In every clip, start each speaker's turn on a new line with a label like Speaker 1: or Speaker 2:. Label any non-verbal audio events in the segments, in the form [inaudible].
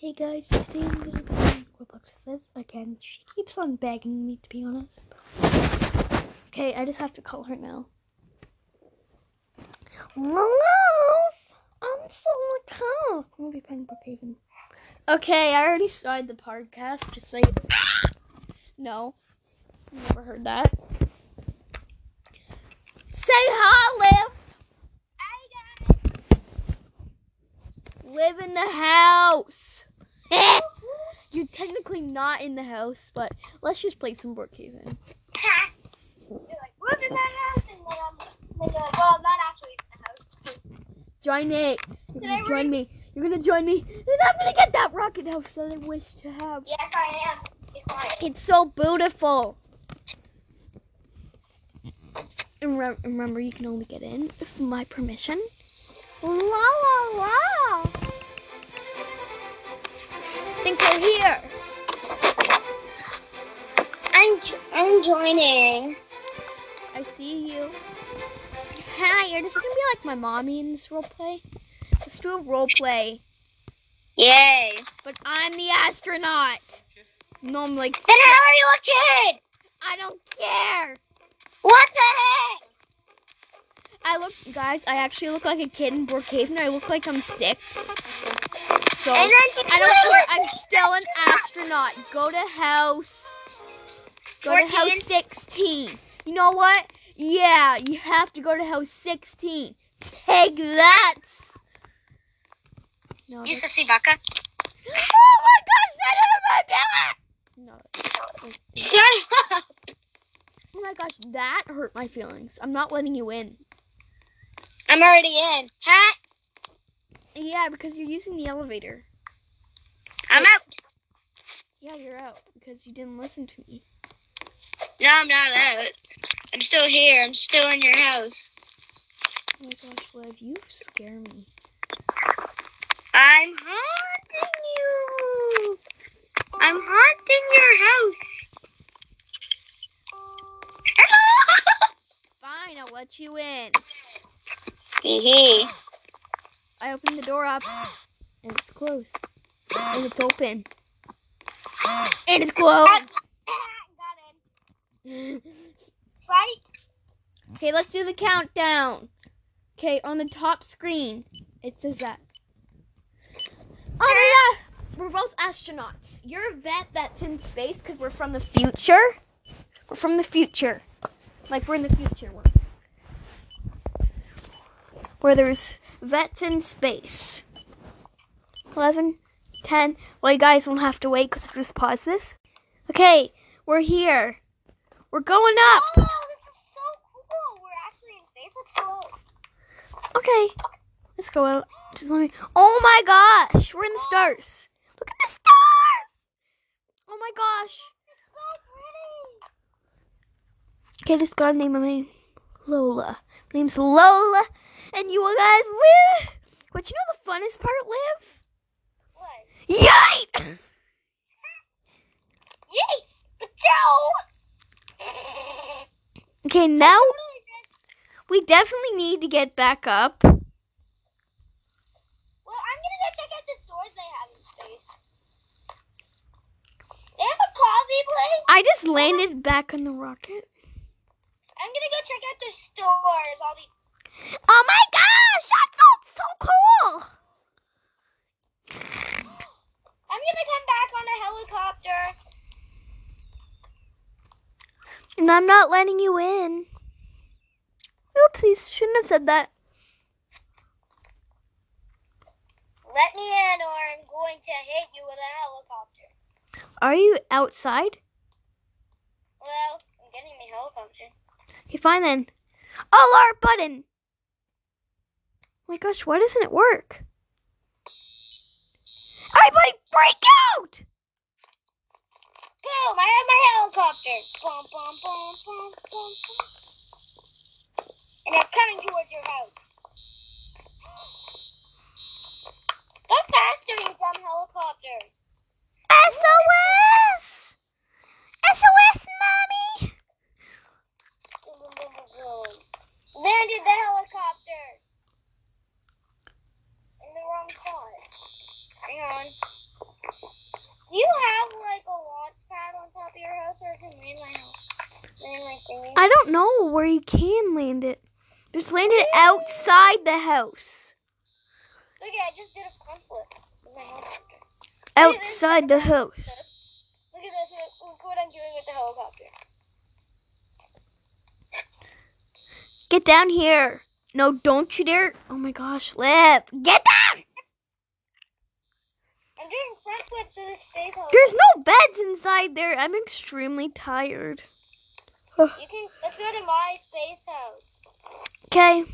Speaker 1: Hey guys, today I'm gonna be playing Roblox Liz again. She keeps on begging me to be honest. Okay, I just have to call her now. Love, I'm so cold. I'm gonna be playing Brookhaven. Okay, I already started the podcast. Just say [coughs] no. Never heard that. Say hi, Liv. Live in the house. [laughs] You're technically not in the house, but let's just play some Brookhaven.
Speaker 2: You're like, in that house, and then I'm, then you're like, well, I'm not actually in the house.
Speaker 1: Join me. You're join
Speaker 2: read-
Speaker 1: me. You're gonna join me. And I'm gonna get that rocket house that I wish to have.
Speaker 2: Yes, I am.
Speaker 1: It's so beautiful. And re- remember, you can only get in with my permission. La la la. Think we're here.
Speaker 2: I'm, I'm joining.
Speaker 1: I see you. Hi, you're just gonna be like my mommy in this role play. Let's do a role play.
Speaker 2: Yay.
Speaker 1: But I'm the astronaut. No, I'm like,
Speaker 2: Then how are you a kid?
Speaker 1: I don't care.
Speaker 2: What the heck?
Speaker 1: I look, guys, I actually look like a kid in Brookhaven. I look like I'm six. So,
Speaker 2: And
Speaker 1: I don't. I'm still an astronaut. Go to house. Go to house 16. You know what? Yeah, you have to go to house 16. Take that. No,
Speaker 2: You see Baka?
Speaker 1: oh my gosh, that hurt my feelings. No.
Speaker 2: Shut up.
Speaker 1: Oh my gosh, that hurt my feelings. I'm not letting you in.
Speaker 2: I'm already in. Hat.
Speaker 1: Yeah, because you're using the elevator.
Speaker 2: I'm out.
Speaker 1: Yeah, you're out because you didn't listen to me.
Speaker 2: No, I'm not out. I'm still here. I'm still in your house.
Speaker 1: Oh my gosh, Liv, you scare me.
Speaker 2: I'm haunting you. I'm haunting your house.
Speaker 1: Fine, I'll let you in.
Speaker 2: Hee
Speaker 1: I opened the door up, and it's closed. And it's open. And it's closed.
Speaker 2: Ah, right?
Speaker 1: Okay, let's do the countdown. Okay, on the top screen, it says that. Oh my god! We're both astronauts. You're a vet that's in space because we're from the future. We're from the future. Like, we're in the future. Where, where there's vets in space. 11, 10. Well, you guys won't have to wait because I'll just pause this. Okay, we're here. We're going up.
Speaker 2: Oh, this is so cool. We're actually in space. Let's go.
Speaker 1: Okay, let's go out. Just let me. Oh my gosh, we're in the stars. Look at the stars. Oh my gosh.
Speaker 2: It's so pretty.
Speaker 1: Okay, I just gotta name my name Lola. My name's Lola, and you guys live. But you know the funnest part, Liv?
Speaker 2: What?
Speaker 1: Yay!
Speaker 2: Yay! Pachow!
Speaker 1: Okay, now we definitely need to get back up.
Speaker 2: Well, I'm gonna go check out the stores they have in space. They have a coffee place.
Speaker 1: I just landed back on the rocket.
Speaker 2: I'm gonna go check out the stores. I'll be.
Speaker 1: Oh my gosh, that sounds so cool!
Speaker 2: I'm gonna come back on a helicopter.
Speaker 1: And I'm not letting you in. Oopsies, shouldn't have said that.
Speaker 2: Let me in, or I'm going to hit you with a helicopter.
Speaker 1: Are you outside?
Speaker 2: Well, I'm getting the helicopter.
Speaker 1: Okay, fine then. Alert button! Oh my gosh, why doesn't it work? Everybody freak out!
Speaker 2: Boom! I have my helicopter. Boom, boom, boom, boom, boom, boom. And it's coming towards your house. Go faster, you dumb helicopter.
Speaker 1: SOS! SOS,
Speaker 2: landed the helicopter in the wrong spot. Hang on. Do you have like a launch pad on top of your house, or is can land my house? Land my thing?
Speaker 1: I don't know where you can land it. Just land it outside the house.
Speaker 2: Okay, I just did a front flip.
Speaker 1: Outside the house. Get down here. No, don't you dare. Oh my gosh, Liv. Get down!
Speaker 2: I'm doing front flips with this space helicopter.
Speaker 1: There's no beds inside there. I'm extremely tired.
Speaker 2: You can. Let's go to my space house.
Speaker 1: Okay.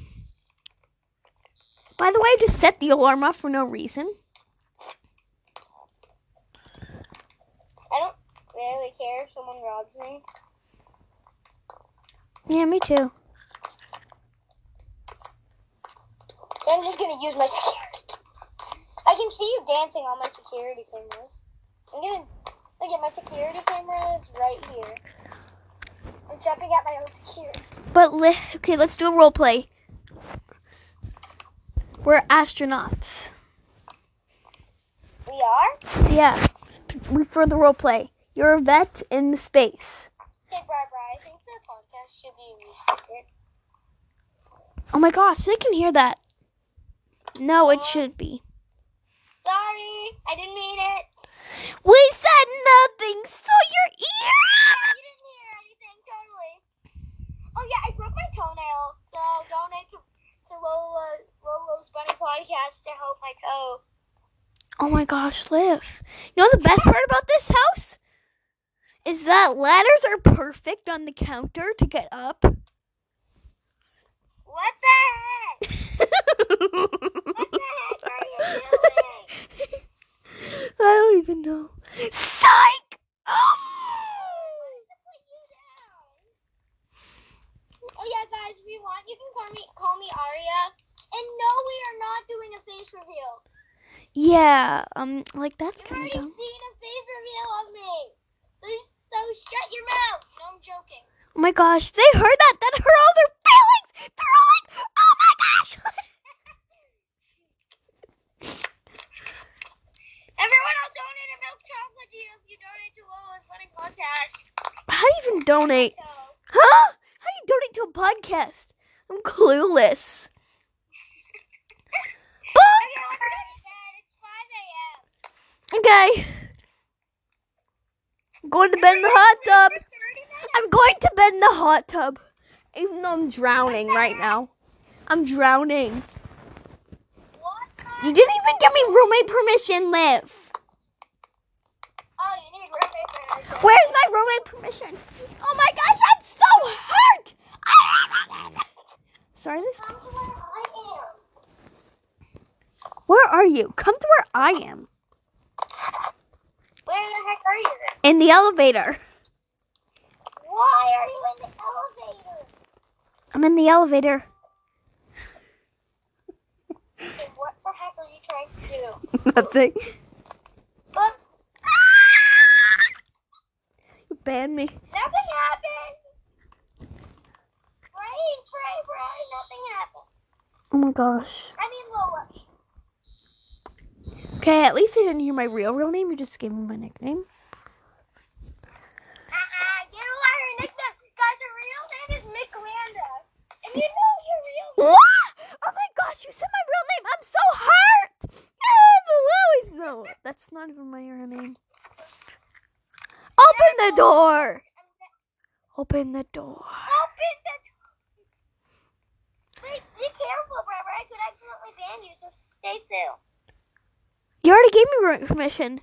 Speaker 1: By the way, I just set the alarm off for no reason.
Speaker 2: I don't really care if someone robs me.
Speaker 1: Yeah, me too.
Speaker 2: So I'm just gonna use my security. I can see you dancing on my security cameras. I'm gonna look at my security camera is right here. I'm jumping at my own security.
Speaker 1: But li- okay, let's do a role play. We're astronauts.
Speaker 2: We are?
Speaker 1: Yeah, we for the role play. You're a vet in the space.
Speaker 2: Okay, bye bye. I think the podcast should be restricted.
Speaker 1: Oh my gosh, they can hear that. No, it shouldn't be.
Speaker 2: Sorry, I didn't mean it.
Speaker 1: We said nothing, so your
Speaker 2: You didn't hear anything, totally. Oh yeah, I broke my toenail, so donate to, to Lola Lolo's Bunny Podcast to help my toe.
Speaker 1: Oh my gosh, Liv. You know the best part about this house? Is that ladders are perfect on the counter to get up.
Speaker 2: What the heck? What the heck are you doing? [laughs]
Speaker 1: I don't even know. Psych!
Speaker 2: To put you down. Oh yeah, guys, if you want, you can call me call me Aria. And no, we are not doing a face reveal.
Speaker 1: yeah, um, like that's kind of.
Speaker 2: You've already
Speaker 1: of.
Speaker 2: seen a face reveal of me. So, so shut your mouth. No, I'm joking.
Speaker 1: Oh my gosh, they heard that. That hurt all their feelings. They're all like, oh my gosh.
Speaker 2: Everyone else donate a milk chocolate to you if you donate to Lola's Funny Podcast.
Speaker 1: How do you even donate? Huh? How do you donate to a podcast? I'm clueless.
Speaker 2: okay, let's go to bed. It's 5 a.m.
Speaker 1: Okay. I'm going to bed in the hot tub.
Speaker 2: For 30 minutes?
Speaker 1: I'm going to bed in the hot tub. Even though I'm drowning right now. I'm drowning.
Speaker 2: What?
Speaker 1: You didn't even give me roommate permission, Liv.
Speaker 2: Oh, you need roommate permission.
Speaker 1: Where's my roommate permission? Oh my gosh, I'm so hurt! Sorry, this.
Speaker 2: Come to where I am.
Speaker 1: Where are you? Come to where I am.
Speaker 2: Where the heck are you then?
Speaker 1: In the elevator.
Speaker 2: Why are you in the elevator?
Speaker 1: I'm in the elevator.
Speaker 2: What the heck are you trying to do? [laughs]
Speaker 1: Nothing. You banned me.
Speaker 2: nothing happened. Pray, pray, pray, nothing happened.
Speaker 1: Oh my gosh.
Speaker 2: I mean, Lola.
Speaker 1: Okay, at least I didn't hear my real real name. You just gave me my nickname.
Speaker 2: Uh-uh, get a liar, nickname. Guys, her real name is Miranda. And you know your real
Speaker 1: What? Oh my gosh, you said my real name. I'm so hurt. Ah, Louise. No, that's not even my real name. Open the door. Open the door.
Speaker 2: Open the Wait, be careful, Barbara. I could accidentally ban you, so stay still.
Speaker 1: You already gave me permission.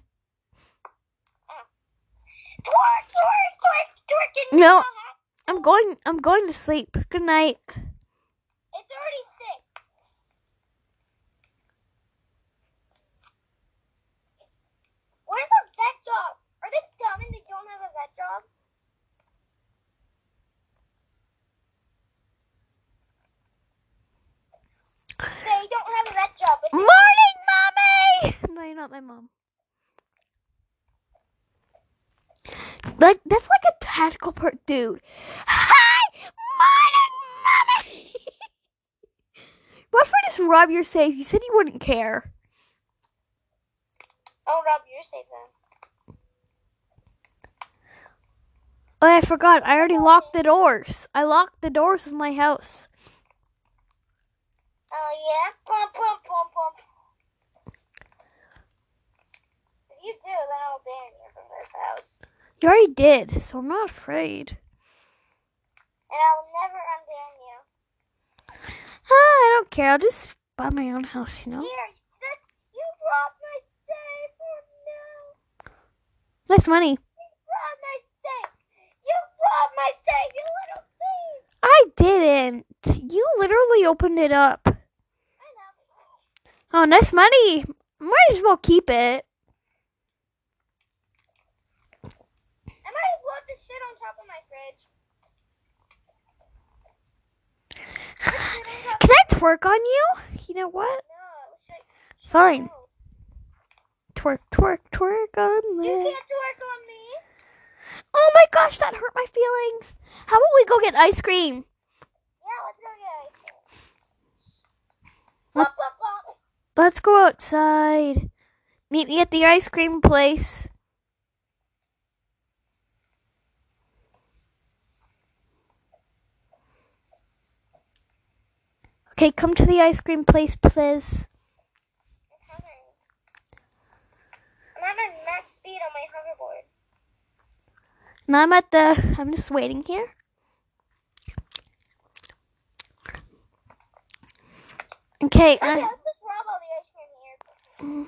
Speaker 2: Twerk, twerk, twerk, twerk.
Speaker 1: No.
Speaker 2: you know how-
Speaker 1: I'm going. I'm going to sleep. Good night.
Speaker 2: It's already six. Where's the vet job? Are they dumb and they don't have a vet job? They don't have a vet job, but they
Speaker 1: Morning, mommy. No, you're not my mom. Like that's like a tactical part, dude. Hi, morning, mommy. [laughs] what if I just rob your safe? You said you wouldn't care.
Speaker 2: Oh, Rob, you're safe then.
Speaker 1: Oh, I forgot. I already locked the doors. I locked the doors of my house.
Speaker 2: Oh yeah, pump, pump, pump, pump. If you do, then I'll ban you from this house,
Speaker 1: You already did, so I'm not afraid.
Speaker 2: and I'll never unban you.
Speaker 1: Ah, I don't care. I'll just buy my own house, you know?
Speaker 2: Here, that, you robbed my safe. Oh no,
Speaker 1: Nice money.
Speaker 2: you robbed my safe. You robbed my safe, you little thief.
Speaker 1: I didn't. You literally opened it up.
Speaker 2: I know.
Speaker 1: Oh, nice money. Might as well keep it.
Speaker 2: I might as well just sit on top of my fridge. Just sit on top-
Speaker 1: Can I twerk on you? You know what? Fine. Twerk, twerk, twerk on me.
Speaker 2: You can't work on me.
Speaker 1: Oh my gosh, that hurt my feelings. How about we go get ice cream?
Speaker 2: Yeah, let's go get ice cream.
Speaker 1: Let's go outside. Meet me at the ice cream place. Okay, come to the ice cream place, please.
Speaker 2: I'm having max speed on my hoverboard.
Speaker 1: I'm at the. I'm just waiting here. Okay.
Speaker 2: Uh,
Speaker 1: I,
Speaker 2: here.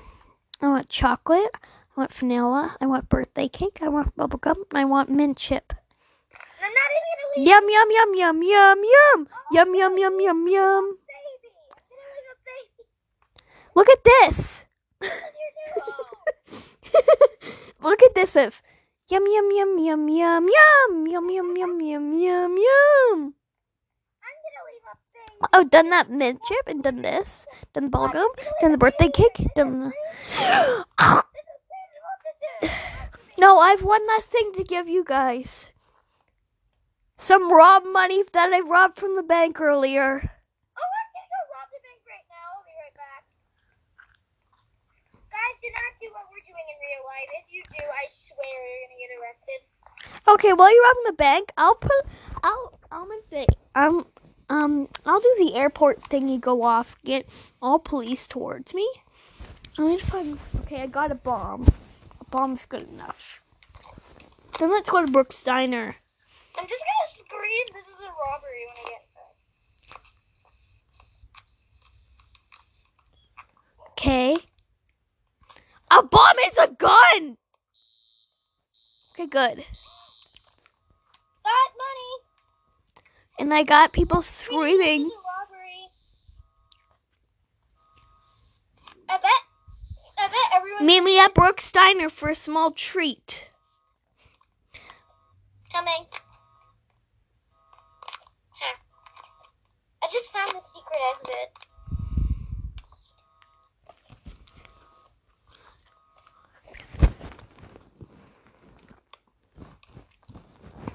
Speaker 1: I want chocolate. I want vanilla. I want birthday cake. I want bubblegum. I want mint chip. Yum, yum, yum, yum, yum, yum, yum. Oh, yum, yum, yum,
Speaker 2: yum, yum.
Speaker 1: Look at this. Look at this. If yum yum yum yum yum yum yum yum yum yum yum yum.
Speaker 2: I'm gonna leave a baby.
Speaker 1: Oh, done that mint chip and done this. Done the bubblegum. Done the birthday cake. Done the.
Speaker 2: This is this is what to do.
Speaker 1: no, I have one last thing to give you guys. Some rob money that I robbed from the bank earlier.
Speaker 2: Oh, I'm gonna go rob the bank right now. I'll be right back. Guys, do not do what we're doing in real life. If you do, I swear you're gonna get arrested.
Speaker 1: Okay, while you're robbing the bank, I'll put. I'll. I'll make the. Um. Um. I'll do the airport thingy go off. Get all police towards me. I need to find. Okay, I got a bomb. A bomb's good enough. Then let's go to Brooks Diner.
Speaker 2: I'm just gonna scream. This is a robbery when I get inside.
Speaker 1: Okay. A bomb is a gun. Okay, good.
Speaker 2: Got money.
Speaker 1: And I got people screaming.
Speaker 2: is a robbery. I bet. I bet everyone.
Speaker 1: Meet me at Brooks Diner for a small treat.
Speaker 2: Coming. Huh. I just found the secret exit.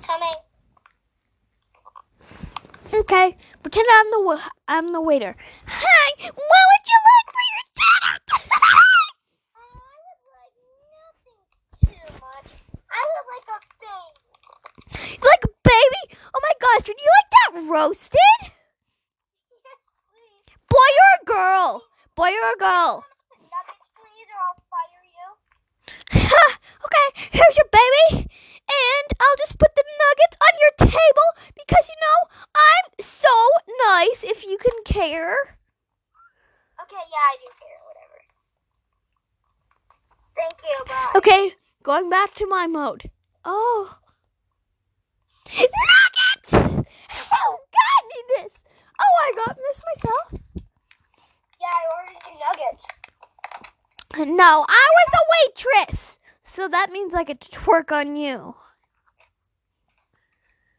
Speaker 2: Coming.
Speaker 1: Okay, pretend I'm the wa- I'm the waiter. Hi, what would you like for your dinner?
Speaker 2: I would like nothing too much. I would like a baby.
Speaker 1: like baby. Oh my gosh, would you like that roasted? [laughs]
Speaker 2: Yes, please.
Speaker 1: Boy or a girl? Boy or a girl?
Speaker 2: Nuggets, please, or I'll fire you.
Speaker 1: Okay, here's your baby. And I'll just put the nuggets on your table because you know I'm so nice if you can care.
Speaker 2: Okay, yeah, I do care. Whatever. Thank you. Bye.
Speaker 1: Okay, going back to my mode. Oh. Nuggets! Who got me this? Oh, I got this myself.
Speaker 2: Yeah, I ordered you nuggets.
Speaker 1: No, I was a waitress. So that means I get to twerk on you.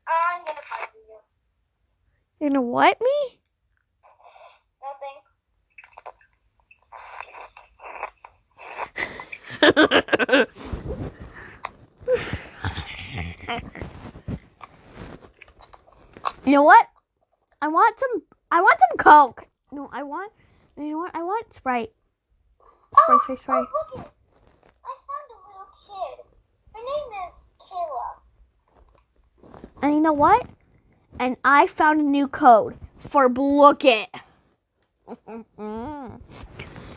Speaker 2: I'm gonna fire you.
Speaker 1: You're gonna what me?
Speaker 2: Nothing.
Speaker 1: you know what? I want some. I want some Coke. No, I want. You know what? I want Sprite. Sprite, Sprite, oh, Sprite.
Speaker 2: Oh, look it. I found a little kid. Her name is Kayla.
Speaker 1: And you know what? And I found a new code for Blooket. you know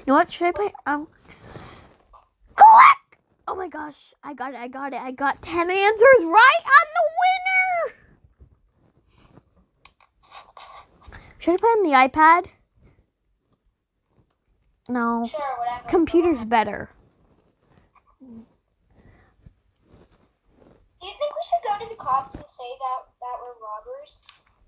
Speaker 1: what? Should I play? Um, click! Oh my gosh, I got it, I got it. I got 10 answers right on the winner! Should I play on the iPad? No.
Speaker 2: Sure, whatever.
Speaker 1: Computer's better.
Speaker 2: Do you think we should go to the cops and say that that we're robbers?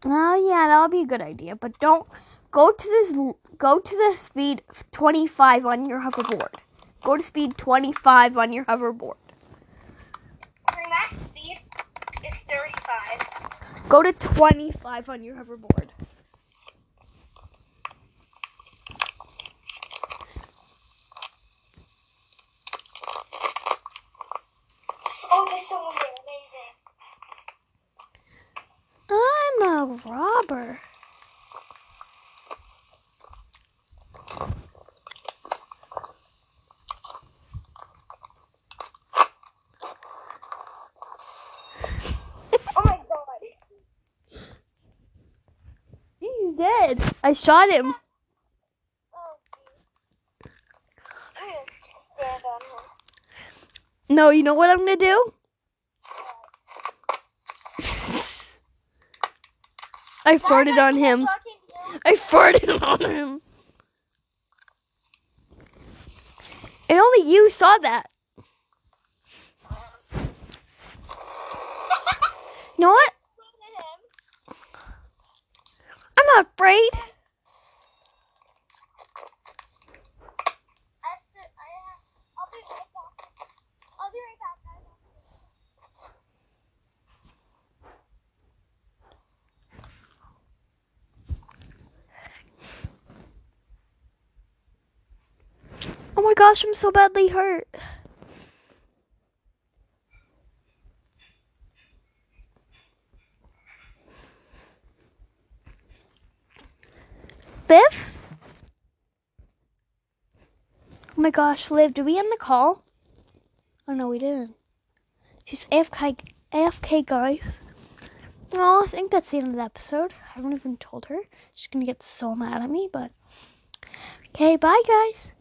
Speaker 1: Oh yeah, that would be a good idea. But don't go to this. Go to the speed 25 on your hoverboard. Go to speed 25 on your hoverboard.
Speaker 2: My max speed is 35.
Speaker 1: Go to 25 on your hoverboard.
Speaker 2: Oh, there's someone there. Amazing.
Speaker 1: I'm a robber.
Speaker 2: Oh my god.
Speaker 1: He's dead. I shot him.
Speaker 2: Geez. I'm gonna stand on him.
Speaker 1: No, you know what I'm gonna do? I farted on him. I farted [laughs] on him. And only you saw that. You know what? I'm not afraid.
Speaker 2: I'll be right back. I'll be right back, guys.
Speaker 1: Oh my gosh, I'm so badly hurt. Liv? Oh my gosh, Liv, did we end the call? Oh no, we didn't. She's AFK, AFK guys. Oh, I think that's the end of the episode. I haven't even told her. She's gonna get so mad at me, but okay, bye guys.